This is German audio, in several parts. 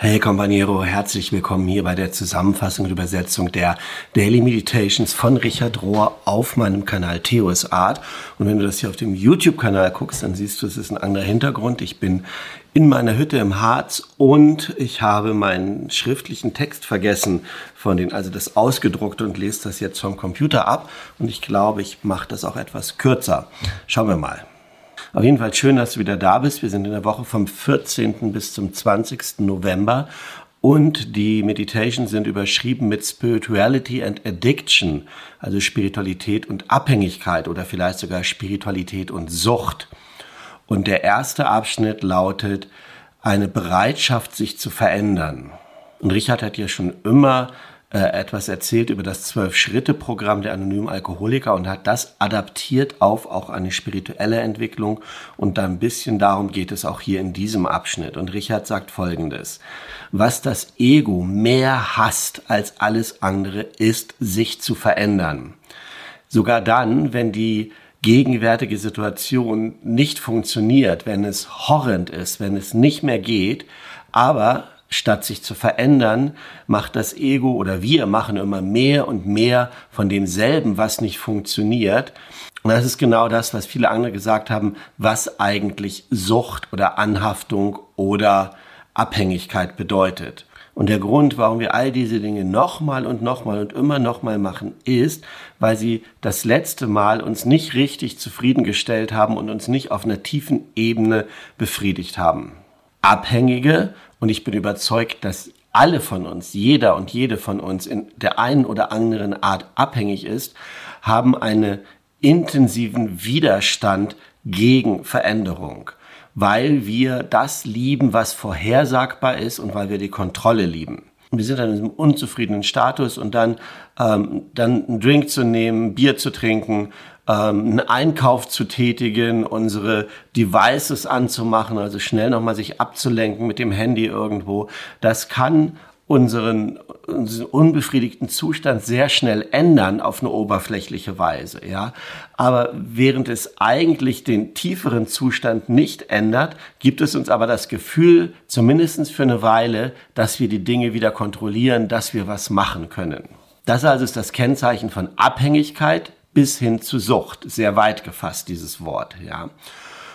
Hey Companiero, herzlich willkommen hier bei der Zusammenfassung und Übersetzung der Daily Meditations von Richard Rohr auf meinem Kanal Theos Art. Und wenn du das hier auf dem YouTube-Kanal guckst, dann siehst du, es ist ein anderer Hintergrund. Ich bin in meiner Hütte im Harz und ich habe meinen schriftlichen Text vergessen von den, also das ausgedruckt und lese das jetzt vom Computer ab. Und ich glaube, ich mache das auch etwas kürzer. Schauen wir mal. Auf jeden Fall schön, dass du wieder da bist. Wir sind in der Woche vom 14. bis zum 20. November und die Meditations sind überschrieben mit Spirituality and Addiction, also Spiritualität und Abhängigkeit oder vielleicht sogar Spiritualität und Sucht. Und der erste Abschnitt lautet eine Bereitschaft, sich zu verändern. Und Richard hat ja schon immer äh, etwas erzählt über das Zwölf-Schritte-Programm der anonymen Alkoholiker und hat das adaptiert auf auch eine spirituelle Entwicklung. Und da ein bisschen darum geht es auch hier in diesem Abschnitt. Und Richard sagt Folgendes. Was das Ego mehr hasst als alles andere, ist, sich zu verändern. Sogar dann, wenn die gegenwärtige Situation nicht funktioniert, wenn es horrend ist, wenn es nicht mehr geht, aber statt sich zu verändern, macht das Ego oder wir machen immer mehr und mehr von demselben, was nicht funktioniert. Und das ist genau das, was viele andere gesagt haben, was eigentlich Sucht oder Anhaftung oder Abhängigkeit bedeutet. Und der Grund, warum wir all diese Dinge nochmal und nochmal und immer nochmal machen, ist, weil sie das letzte Mal uns nicht richtig zufriedengestellt haben und uns nicht auf einer tiefen Ebene befriedigt haben. Abhängige und ich bin überzeugt, dass alle von uns, jeder und jede von uns in der einen oder anderen Art abhängig ist, haben einen intensiven Widerstand gegen Veränderung, weil wir das lieben, was vorhersagbar ist und weil wir die Kontrolle lieben. wir sind dann in einem unzufriedenen Status und dann, ähm, dann einen Drink zu nehmen, Bier zu trinken, einen Einkauf zu tätigen, unsere Devices anzumachen, also schnell nochmal sich abzulenken mit dem Handy irgendwo. Das kann unseren, unseren unbefriedigten Zustand sehr schnell ändern auf eine oberflächliche Weise, ja. Aber während es eigentlich den tieferen Zustand nicht ändert, gibt es uns aber das Gefühl, zumindestens für eine Weile, dass wir die Dinge wieder kontrollieren, dass wir was machen können. Das also ist das Kennzeichen von Abhängigkeit, bis hin zu Sucht. Sehr weit gefasst, dieses Wort, ja.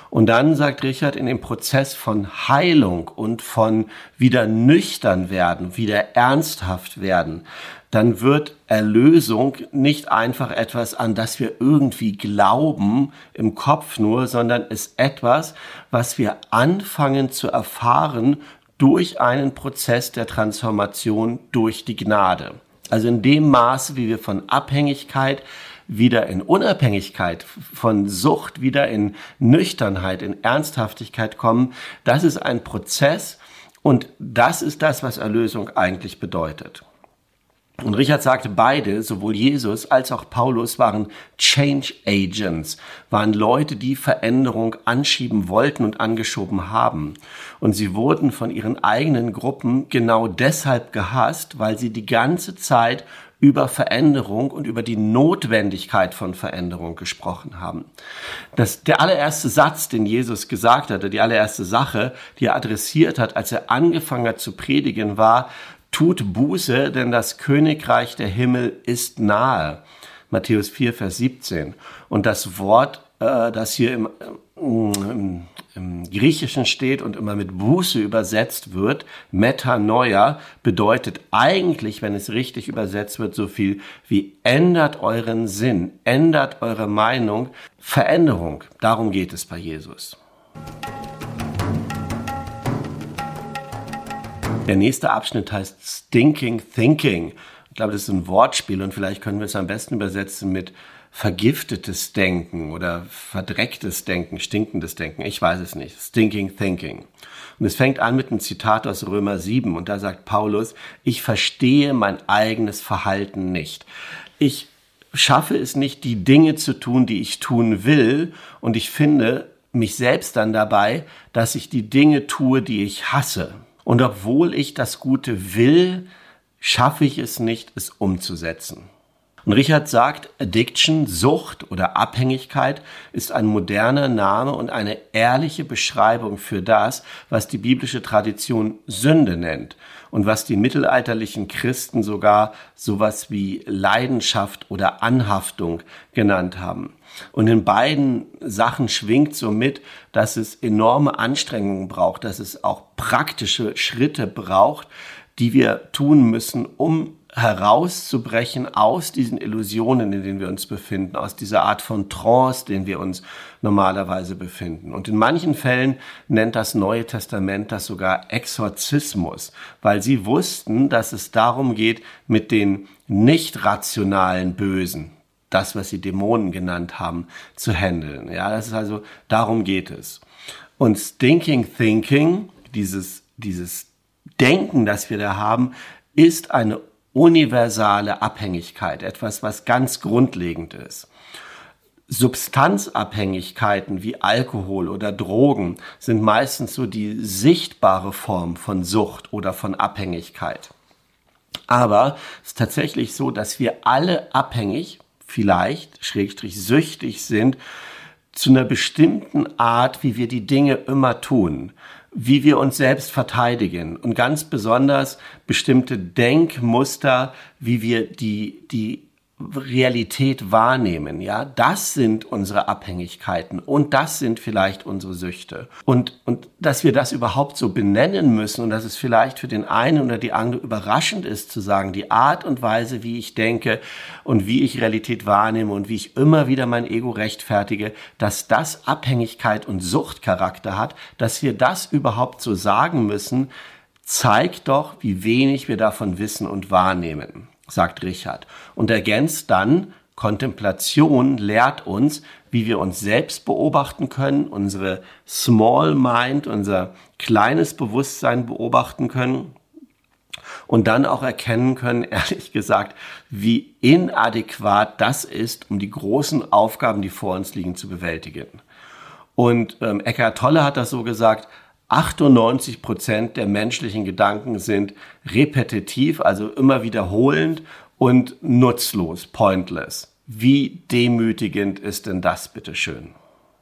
Und dann sagt Richard, in dem Prozess von Heilung und von wieder nüchtern werden, wieder ernsthaft werden, dann wird Erlösung nicht einfach etwas, an das wir irgendwie glauben im Kopf nur, sondern ist etwas, was wir anfangen zu erfahren durch einen Prozess der Transformation durch die Gnade. Also in dem Maße, wie wir von Abhängigkeit wieder in Unabhängigkeit, von Sucht wieder in Nüchternheit, in Ernsthaftigkeit kommen, das ist ein Prozess und das ist das, was Erlösung eigentlich bedeutet. Und Richard sagte, beide, sowohl Jesus als auch Paulus, waren Change Agents, waren Leute, die Veränderung anschieben wollten und angeschoben haben. Und sie wurden von ihren eigenen Gruppen genau deshalb gehasst, weil sie die ganze Zeit über Veränderung und über die Notwendigkeit von Veränderung gesprochen haben. Das, der allererste Satz, den Jesus gesagt hatte, die allererste Sache, die er adressiert hat, als er angefangen hat zu predigen, war, tut Buße, denn das Königreich der Himmel ist nahe. Matthäus 4, Vers 17. Und das Wort, äh, das hier im, im, im Griechischen steht und immer mit Buße übersetzt wird, Metanoia, bedeutet eigentlich, wenn es richtig übersetzt wird, so viel wie ändert euren Sinn, ändert eure Meinung, Veränderung. Darum geht es bei Jesus. Der nächste Abschnitt heißt Stinking Thinking. Ich glaube, das ist ein Wortspiel und vielleicht können wir es am besten übersetzen mit vergiftetes Denken oder verdrecktes Denken, stinkendes Denken, ich weiß es nicht, stinking thinking. Und es fängt an mit einem Zitat aus Römer 7 und da sagt Paulus, ich verstehe mein eigenes Verhalten nicht. Ich schaffe es nicht, die Dinge zu tun, die ich tun will und ich finde mich selbst dann dabei, dass ich die Dinge tue, die ich hasse. Und obwohl ich das Gute will, schaffe ich es nicht, es umzusetzen. Und Richard sagt, Addiction, Sucht oder Abhängigkeit ist ein moderner Name und eine ehrliche Beschreibung für das, was die biblische Tradition Sünde nennt und was die mittelalterlichen Christen sogar sowas wie Leidenschaft oder Anhaftung genannt haben. Und in beiden Sachen schwingt so mit, dass es enorme Anstrengungen braucht, dass es auch praktische Schritte braucht, die wir tun müssen, um herauszubrechen aus diesen Illusionen, in denen wir uns befinden, aus dieser Art von Trance, in wir uns normalerweise befinden. Und in manchen Fällen nennt das Neue Testament das sogar Exorzismus, weil sie wussten, dass es darum geht, mit den nicht rationalen Bösen, das, was sie Dämonen genannt haben, zu handeln. Ja, das ist also, darum geht es. Und Stinking Thinking, dieses, dieses Denken, das wir da haben, ist eine universale Abhängigkeit, etwas, was ganz grundlegend ist. Substanzabhängigkeiten wie Alkohol oder Drogen sind meistens so die sichtbare Form von Sucht oder von Abhängigkeit. Aber es ist tatsächlich so, dass wir alle abhängig, vielleicht, schrägstrich süchtig sind, zu einer bestimmten Art, wie wir die Dinge immer tun wie wir uns selbst verteidigen. Und ganz besonders bestimmte Denkmuster, wie wir die, die Realität wahrnehmen, ja, das sind unsere Abhängigkeiten und das sind vielleicht unsere Süchte. Und, und dass wir das überhaupt so benennen müssen und dass es vielleicht für den einen oder die andere überraschend ist zu sagen, die Art und Weise, wie ich denke und wie ich Realität wahrnehme und wie ich immer wieder mein Ego rechtfertige, dass das Abhängigkeit und Suchtcharakter hat, dass wir das überhaupt so sagen müssen, zeigt doch, wie wenig wir davon wissen und wahrnehmen sagt Richard. Und ergänzt dann, Kontemplation lehrt uns, wie wir uns selbst beobachten können, unsere Small Mind, unser kleines Bewusstsein beobachten können und dann auch erkennen können, ehrlich gesagt, wie inadäquat das ist, um die großen Aufgaben, die vor uns liegen, zu bewältigen. Und ähm, Eckhart Tolle hat das so gesagt, 98 Prozent der menschlichen Gedanken sind repetitiv, also immer wiederholend und nutzlos, pointless. Wie demütigend ist denn das, bitteschön?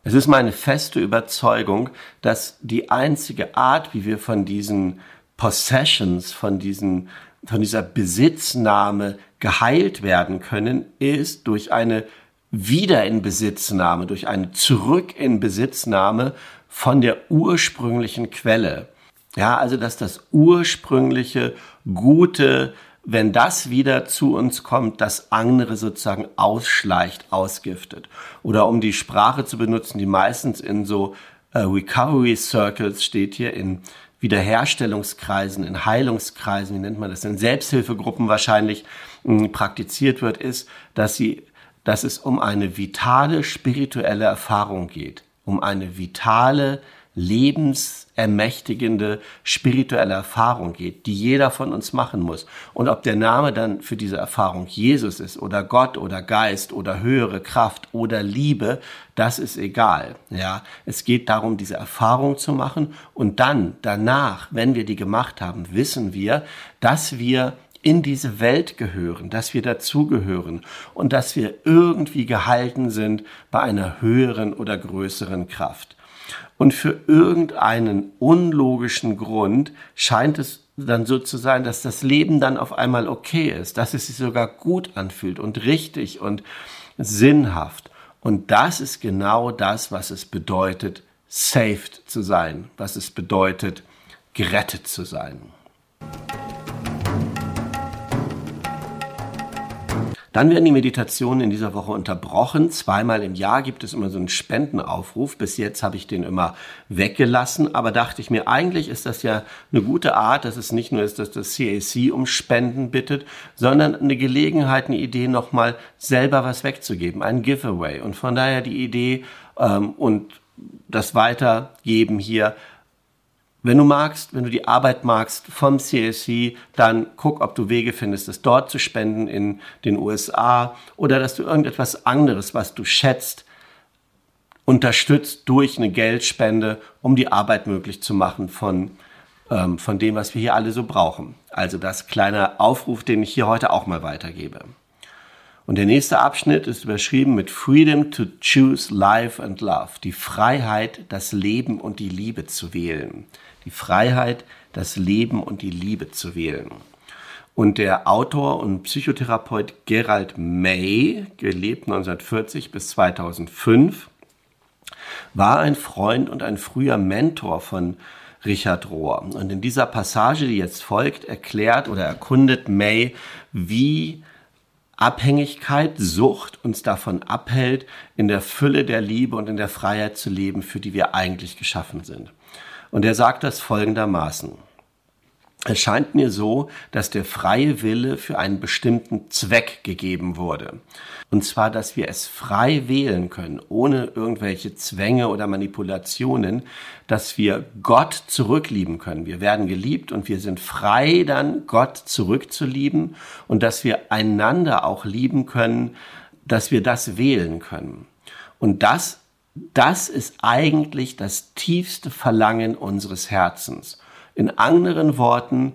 Es ist meine feste Überzeugung, dass die einzige Art, wie wir von diesen Possessions, von diesen, von dieser Besitznahme geheilt werden können, ist durch eine Wiederinbesitznahme, durch eine Zurück in Besitznahme von der ursprünglichen Quelle. Ja, also dass das ursprüngliche Gute, wenn das wieder zu uns kommt, das andere sozusagen ausschleicht, ausgiftet. Oder um die Sprache zu benutzen, die meistens in so äh, Recovery Circles steht hier, in Wiederherstellungskreisen, in Heilungskreisen, wie nennt man das, in Selbsthilfegruppen wahrscheinlich mh, praktiziert wird, ist, dass sie, dass es um eine vitale spirituelle Erfahrung geht um eine vitale, lebensermächtigende spirituelle Erfahrung geht, die jeder von uns machen muss. Und ob der Name dann für diese Erfahrung Jesus ist oder Gott oder Geist oder höhere Kraft oder Liebe, das ist egal. Ja, es geht darum, diese Erfahrung zu machen und dann danach, wenn wir die gemacht haben, wissen wir, dass wir in diese Welt gehören, dass wir dazugehören und dass wir irgendwie gehalten sind bei einer höheren oder größeren Kraft. Und für irgendeinen unlogischen Grund scheint es dann so zu sein, dass das Leben dann auf einmal okay ist, dass es sich sogar gut anfühlt und richtig und sinnhaft. Und das ist genau das, was es bedeutet, saved zu sein, was es bedeutet, gerettet zu sein. Dann werden die Meditationen in dieser Woche unterbrochen. Zweimal im Jahr gibt es immer so einen Spendenaufruf. Bis jetzt habe ich den immer weggelassen, aber dachte ich mir, eigentlich ist das ja eine gute Art, dass es nicht nur ist, dass das CAC um Spenden bittet, sondern eine Gelegenheit, eine Idee nochmal selber was wegzugeben, ein Giveaway. Und von daher die Idee ähm, und das Weitergeben hier wenn du magst, wenn du die Arbeit magst vom CSC, dann guck, ob du Wege findest, es dort zu spenden in den USA oder dass du irgendetwas anderes, was du schätzt, unterstützt durch eine Geldspende, um die Arbeit möglich zu machen von, ähm, von dem, was wir hier alle so brauchen. Also das kleine Aufruf, den ich hier heute auch mal weitergebe. Und der nächste Abschnitt ist überschrieben mit Freedom to choose life and love. Die Freiheit, das Leben und die Liebe zu wählen. Die Freiheit, das Leben und die Liebe zu wählen. Und der Autor und Psychotherapeut Gerald May, gelebt 1940 bis 2005, war ein Freund und ein früher Mentor von Richard Rohr. Und in dieser Passage, die jetzt folgt, erklärt oder erkundet May, wie Abhängigkeit, Sucht uns davon abhält, in der Fülle der Liebe und in der Freiheit zu leben, für die wir eigentlich geschaffen sind. Und er sagt das folgendermaßen. Es scheint mir so, dass der freie Wille für einen bestimmten Zweck gegeben wurde. Und zwar, dass wir es frei wählen können, ohne irgendwelche Zwänge oder Manipulationen, dass wir Gott zurücklieben können. Wir werden geliebt und wir sind frei dann, Gott zurückzulieben und dass wir einander auch lieben können, dass wir das wählen können. Und das, das ist eigentlich das tiefste Verlangen unseres Herzens. In anderen Worten,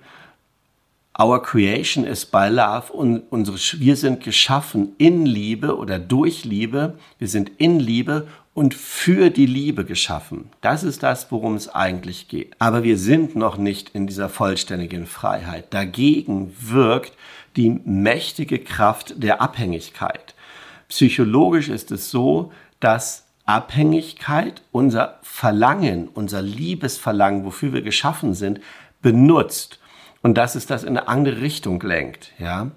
Our creation is by love und unsere, wir sind geschaffen in Liebe oder durch Liebe. Wir sind in Liebe und für die Liebe geschaffen. Das ist das, worum es eigentlich geht. Aber wir sind noch nicht in dieser vollständigen Freiheit. Dagegen wirkt die mächtige Kraft der Abhängigkeit. Psychologisch ist es so, dass Abhängigkeit, unser Verlangen, unser Liebesverlangen, wofür wir geschaffen sind, benutzt und dass es das in eine andere Richtung lenkt, ja.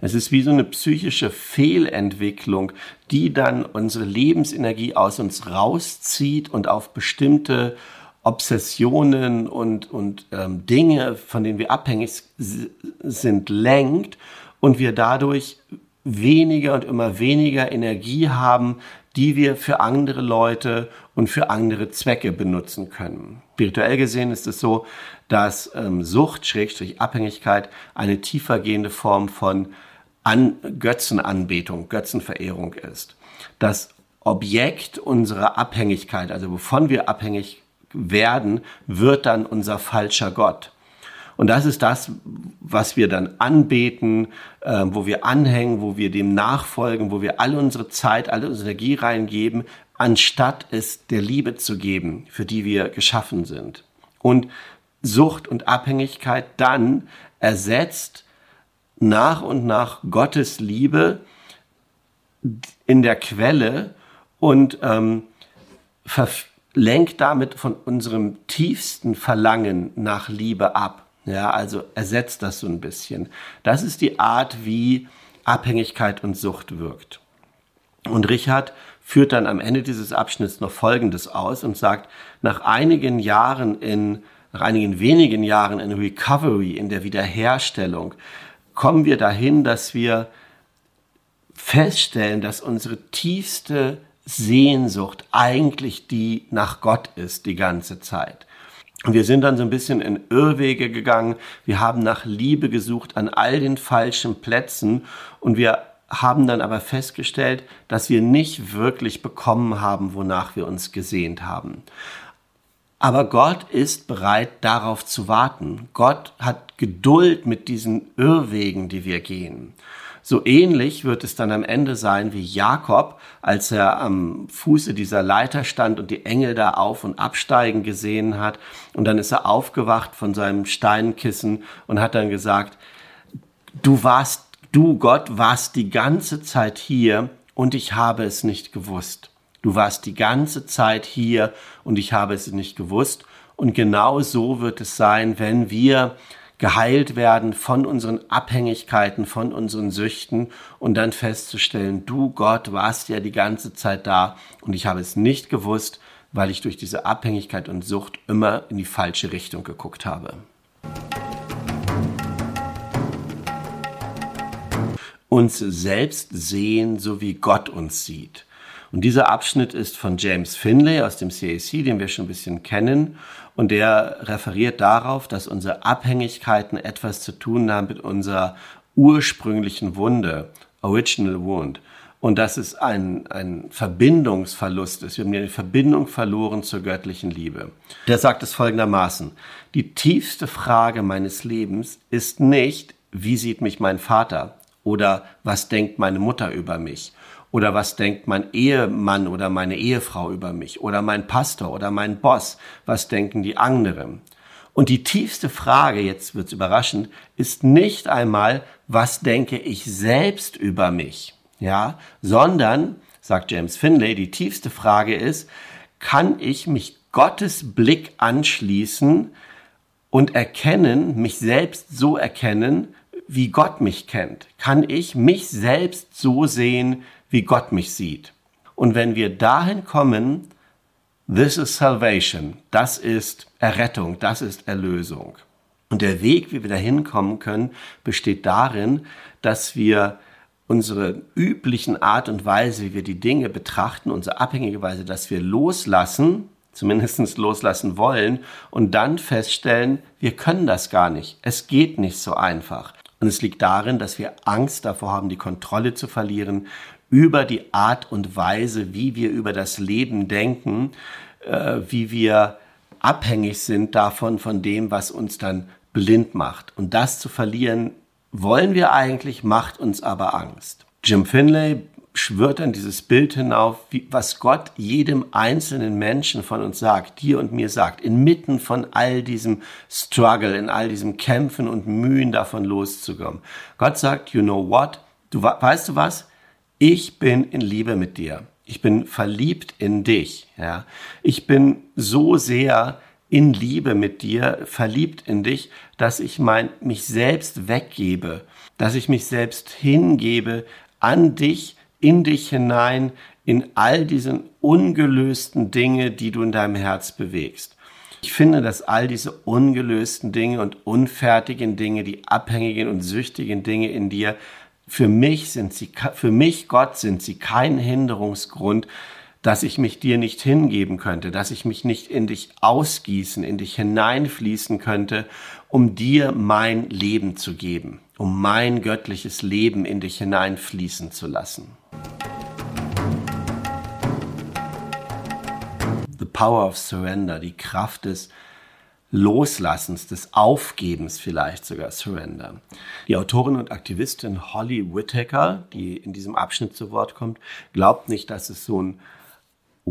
Es ist wie so eine psychische Fehlentwicklung, die dann unsere Lebensenergie aus uns rauszieht und auf bestimmte Obsessionen und, und ähm, Dinge, von denen wir abhängig sind, lenkt und wir dadurch weniger und immer weniger Energie haben, die wir für andere Leute und für andere Zwecke benutzen können. Spirituell gesehen ist es so, dass ähm, Sucht, Schrägstrich Abhängigkeit eine tiefergehende Form von An Götzenanbetung, Götzenverehrung ist. Das Objekt unserer Abhängigkeit, also wovon wir abhängig werden, wird dann unser falscher Gott. Und das ist das, was wir dann anbeten, äh, wo wir anhängen, wo wir dem nachfolgen, wo wir alle unsere Zeit, alle unsere Energie reingeben, anstatt es der Liebe zu geben, für die wir geschaffen sind. Und Sucht und Abhängigkeit dann ersetzt nach und nach Gottes Liebe in der Quelle und ähm, lenkt damit von unserem tiefsten Verlangen nach Liebe ab. Ja, also ersetzt das so ein bisschen. Das ist die Art, wie Abhängigkeit und Sucht wirkt. Und Richard führt dann am Ende dieses Abschnitts noch Folgendes aus und sagt, nach einigen Jahren in, nach einigen wenigen Jahren in Recovery, in der Wiederherstellung, kommen wir dahin, dass wir feststellen, dass unsere tiefste Sehnsucht eigentlich die nach Gott ist die ganze Zeit. Wir sind dann so ein bisschen in Irrwege gegangen. Wir haben nach Liebe gesucht an all den falschen Plätzen und wir haben dann aber festgestellt, dass wir nicht wirklich bekommen haben, wonach wir uns gesehnt haben. Aber Gott ist bereit, darauf zu warten. Gott hat Geduld mit diesen Irrwegen, die wir gehen. So ähnlich wird es dann am Ende sein wie Jakob, als er am Fuße dieser Leiter stand und die Engel da auf und absteigen gesehen hat. Und dann ist er aufgewacht von seinem Steinkissen und hat dann gesagt, du warst, du Gott warst die ganze Zeit hier und ich habe es nicht gewusst. Du warst die ganze Zeit hier und ich habe es nicht gewusst. Und genau so wird es sein, wenn wir geheilt werden von unseren Abhängigkeiten, von unseren Süchten und dann festzustellen, du Gott warst ja die ganze Zeit da und ich habe es nicht gewusst, weil ich durch diese Abhängigkeit und Sucht immer in die falsche Richtung geguckt habe. Uns selbst sehen, so wie Gott uns sieht. Und dieser Abschnitt ist von James Finlay aus dem CAC, den wir schon ein bisschen kennen. Und der referiert darauf, dass unsere Abhängigkeiten etwas zu tun haben mit unserer ursprünglichen Wunde, Original Wound. Und dass es ein, ein Verbindungsverlust ist. Wir haben die Verbindung verloren zur göttlichen Liebe. Der sagt es folgendermaßen. Die tiefste Frage meines Lebens ist nicht, wie sieht mich mein Vater? Oder was denkt meine Mutter über mich? Oder was denkt mein Ehemann oder meine Ehefrau über mich? Oder mein Pastor oder mein Boss? Was denken die anderen? Und die tiefste Frage, jetzt wird's überraschend, ist nicht einmal, was denke ich selbst über mich? Ja, sondern, sagt James Finlay, die tiefste Frage ist, kann ich mich Gottes Blick anschließen und erkennen, mich selbst so erkennen, wie Gott mich kennt? Kann ich mich selbst so sehen, wie Gott mich sieht? Und wenn wir dahin kommen, this is salvation, das ist Errettung, das ist Erlösung. Und der Weg, wie wir dahin kommen können, besteht darin, dass wir unsere üblichen Art und Weise, wie wir die Dinge betrachten, unsere abhängige Weise, dass wir loslassen, zumindest loslassen wollen und dann feststellen, wir können das gar nicht. Es geht nicht so einfach. Und es liegt darin, dass wir Angst davor haben, die Kontrolle zu verlieren über die Art und Weise, wie wir über das Leben denken, äh, wie wir abhängig sind davon, von dem, was uns dann blind macht. Und das zu verlieren wollen wir eigentlich, macht uns aber Angst. Jim Finlay schwört dann dieses Bild hinauf, wie, was Gott jedem einzelnen Menschen von uns sagt, dir und mir sagt, inmitten von all diesem Struggle, in all diesem Kämpfen und Mühen davon loszukommen. Gott sagt, you know what? Du weißt du was? Ich bin in Liebe mit dir. Ich bin verliebt in dich. Ja, ich bin so sehr in Liebe mit dir, verliebt in dich, dass ich mein, mich selbst weggebe, dass ich mich selbst hingebe an dich, in dich hinein, in all diesen ungelösten Dinge, die du in deinem Herz bewegst. Ich finde, dass all diese ungelösten Dinge und unfertigen Dinge, die abhängigen und süchtigen Dinge in dir, für mich sind sie, für mich Gott sind sie kein Hinderungsgrund, dass ich mich dir nicht hingeben könnte, dass ich mich nicht in dich ausgießen, in dich hineinfließen könnte, um dir mein Leben zu geben, um mein göttliches Leben in dich hineinfließen zu lassen. The Power of Surrender, die Kraft des Loslassens, des Aufgebens vielleicht sogar Surrender. Die Autorin und Aktivistin Holly Whittaker, die in diesem Abschnitt zu Wort kommt, glaubt nicht, dass es so ein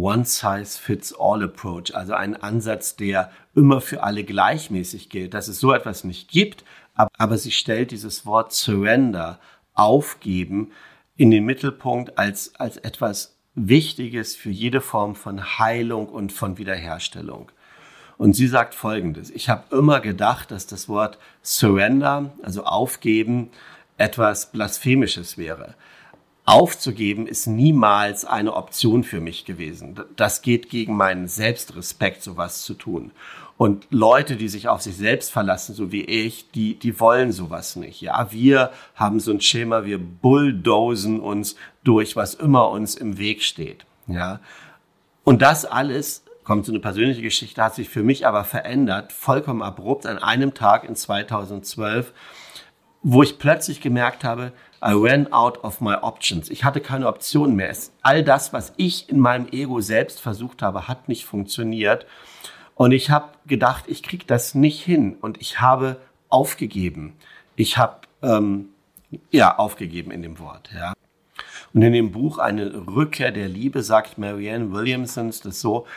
One-Size-Fits-All-Approach, also ein Ansatz, der immer für alle gleichmäßig gilt, dass es so etwas nicht gibt, aber sie stellt dieses Wort Surrender, aufgeben, in den Mittelpunkt als, als etwas Wichtiges für jede Form von Heilung und von Wiederherstellung. Und sie sagt Folgendes. Ich habe immer gedacht, dass das Wort Surrender, also aufgeben, etwas Blasphemisches wäre. Aufzugeben ist niemals eine Option für mich gewesen. Das geht gegen meinen Selbstrespekt, sowas zu tun. Und Leute, die sich auf sich selbst verlassen, so wie ich, die, die wollen sowas nicht. Ja, wir haben so ein Schema, wir bulldosen uns durch, was immer uns im Weg steht. Ja. Und das alles kommt so eine persönliche Geschichte, hat sich für mich aber verändert, vollkommen abrupt an einem Tag in 2012, wo ich plötzlich gemerkt habe, I ran out of my options. Ich hatte keine Optionen mehr. Es, all das, was ich in meinem Ego selbst versucht habe, hat nicht funktioniert. Und ich habe gedacht, ich krieg das nicht hin. Und ich habe aufgegeben. Ich habe ähm, ja aufgegeben in dem Wort. Ja. Und in dem Buch Eine Rückkehr der Liebe sagt Marianne Williamson das so,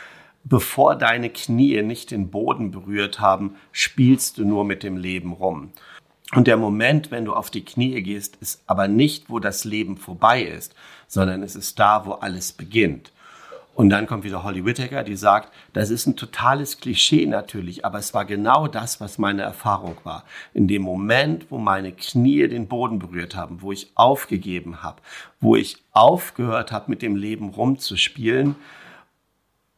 bevor deine Knie nicht den Boden berührt haben, spielst du nur mit dem Leben rum. Und der Moment, wenn du auf die Knie gehst, ist aber nicht, wo das Leben vorbei ist, sondern es ist da, wo alles beginnt. Und dann kommt wieder Holly Whittaker, die sagt, das ist ein totales Klischee natürlich, aber es war genau das, was meine Erfahrung war. In dem Moment, wo meine Knie den Boden berührt haben, wo ich aufgegeben habe, wo ich aufgehört habe, mit dem Leben rumzuspielen,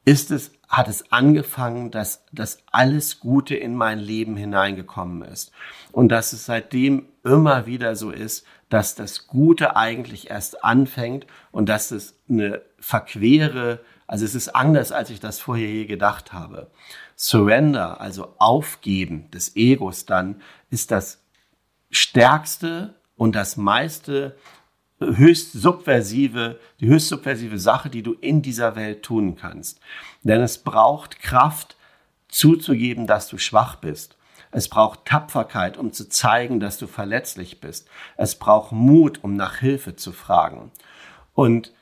ist es, hat es angefangen, dass, dass alles Gute in mein Leben hineingekommen ist. Und dass es seitdem immer wieder so ist, dass das Gute eigentlich erst anfängt und dass es eine verquere, also es ist anders, als ich das vorher je gedacht habe. Surrender, also Aufgeben des Egos dann, ist das stärkste und das meiste höchst subversive, die höchst subversive Sache, die du in dieser Welt tun kannst. Denn es braucht Kraft, zuzugeben, dass du schwach bist. Es braucht Tapferkeit, um zu zeigen, dass du verletzlich bist. Es braucht Mut, um nach Hilfe zu fragen. Und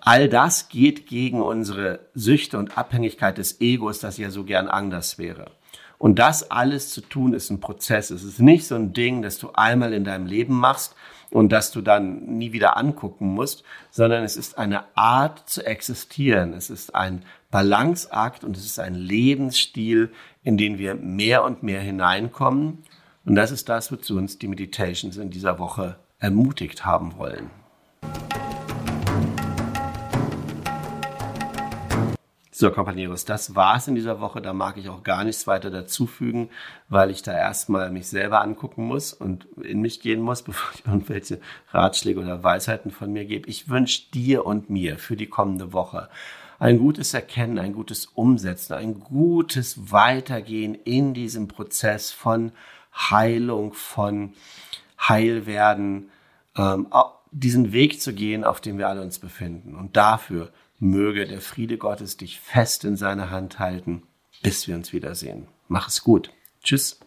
all das geht gegen unsere Süchte und Abhängigkeit des Egos, das ja so gern anders wäre. Und das alles zu tun, ist ein Prozess. Es ist nicht so ein Ding, das du einmal in deinem Leben machst und das du dann nie wieder angucken musst, sondern es ist eine Art zu existieren. Es ist ein Balanceakt und es ist ein Lebensstil, in den wir mehr und mehr hineinkommen. Und das ist das, wozu uns die Meditations in dieser Woche ermutigt haben wollen. So, Kompanieros, das war's in dieser Woche. Da mag ich auch gar nichts weiter dazufügen, weil ich da erstmal mich selber angucken muss und in mich gehen muss, bevor ich irgendwelche Ratschläge oder Weisheiten von mir gebe. Ich wünsche dir und mir für die kommende Woche ein gutes Erkennen, ein gutes Umsetzen, ein gutes Weitergehen in diesem Prozess von Heilung, von Heilwerden, ähm, diesen Weg zu gehen, auf dem wir alle uns befinden. Und dafür Möge der Friede Gottes dich fest in seiner Hand halten, bis wir uns wiedersehen. Mach es gut. Tschüss.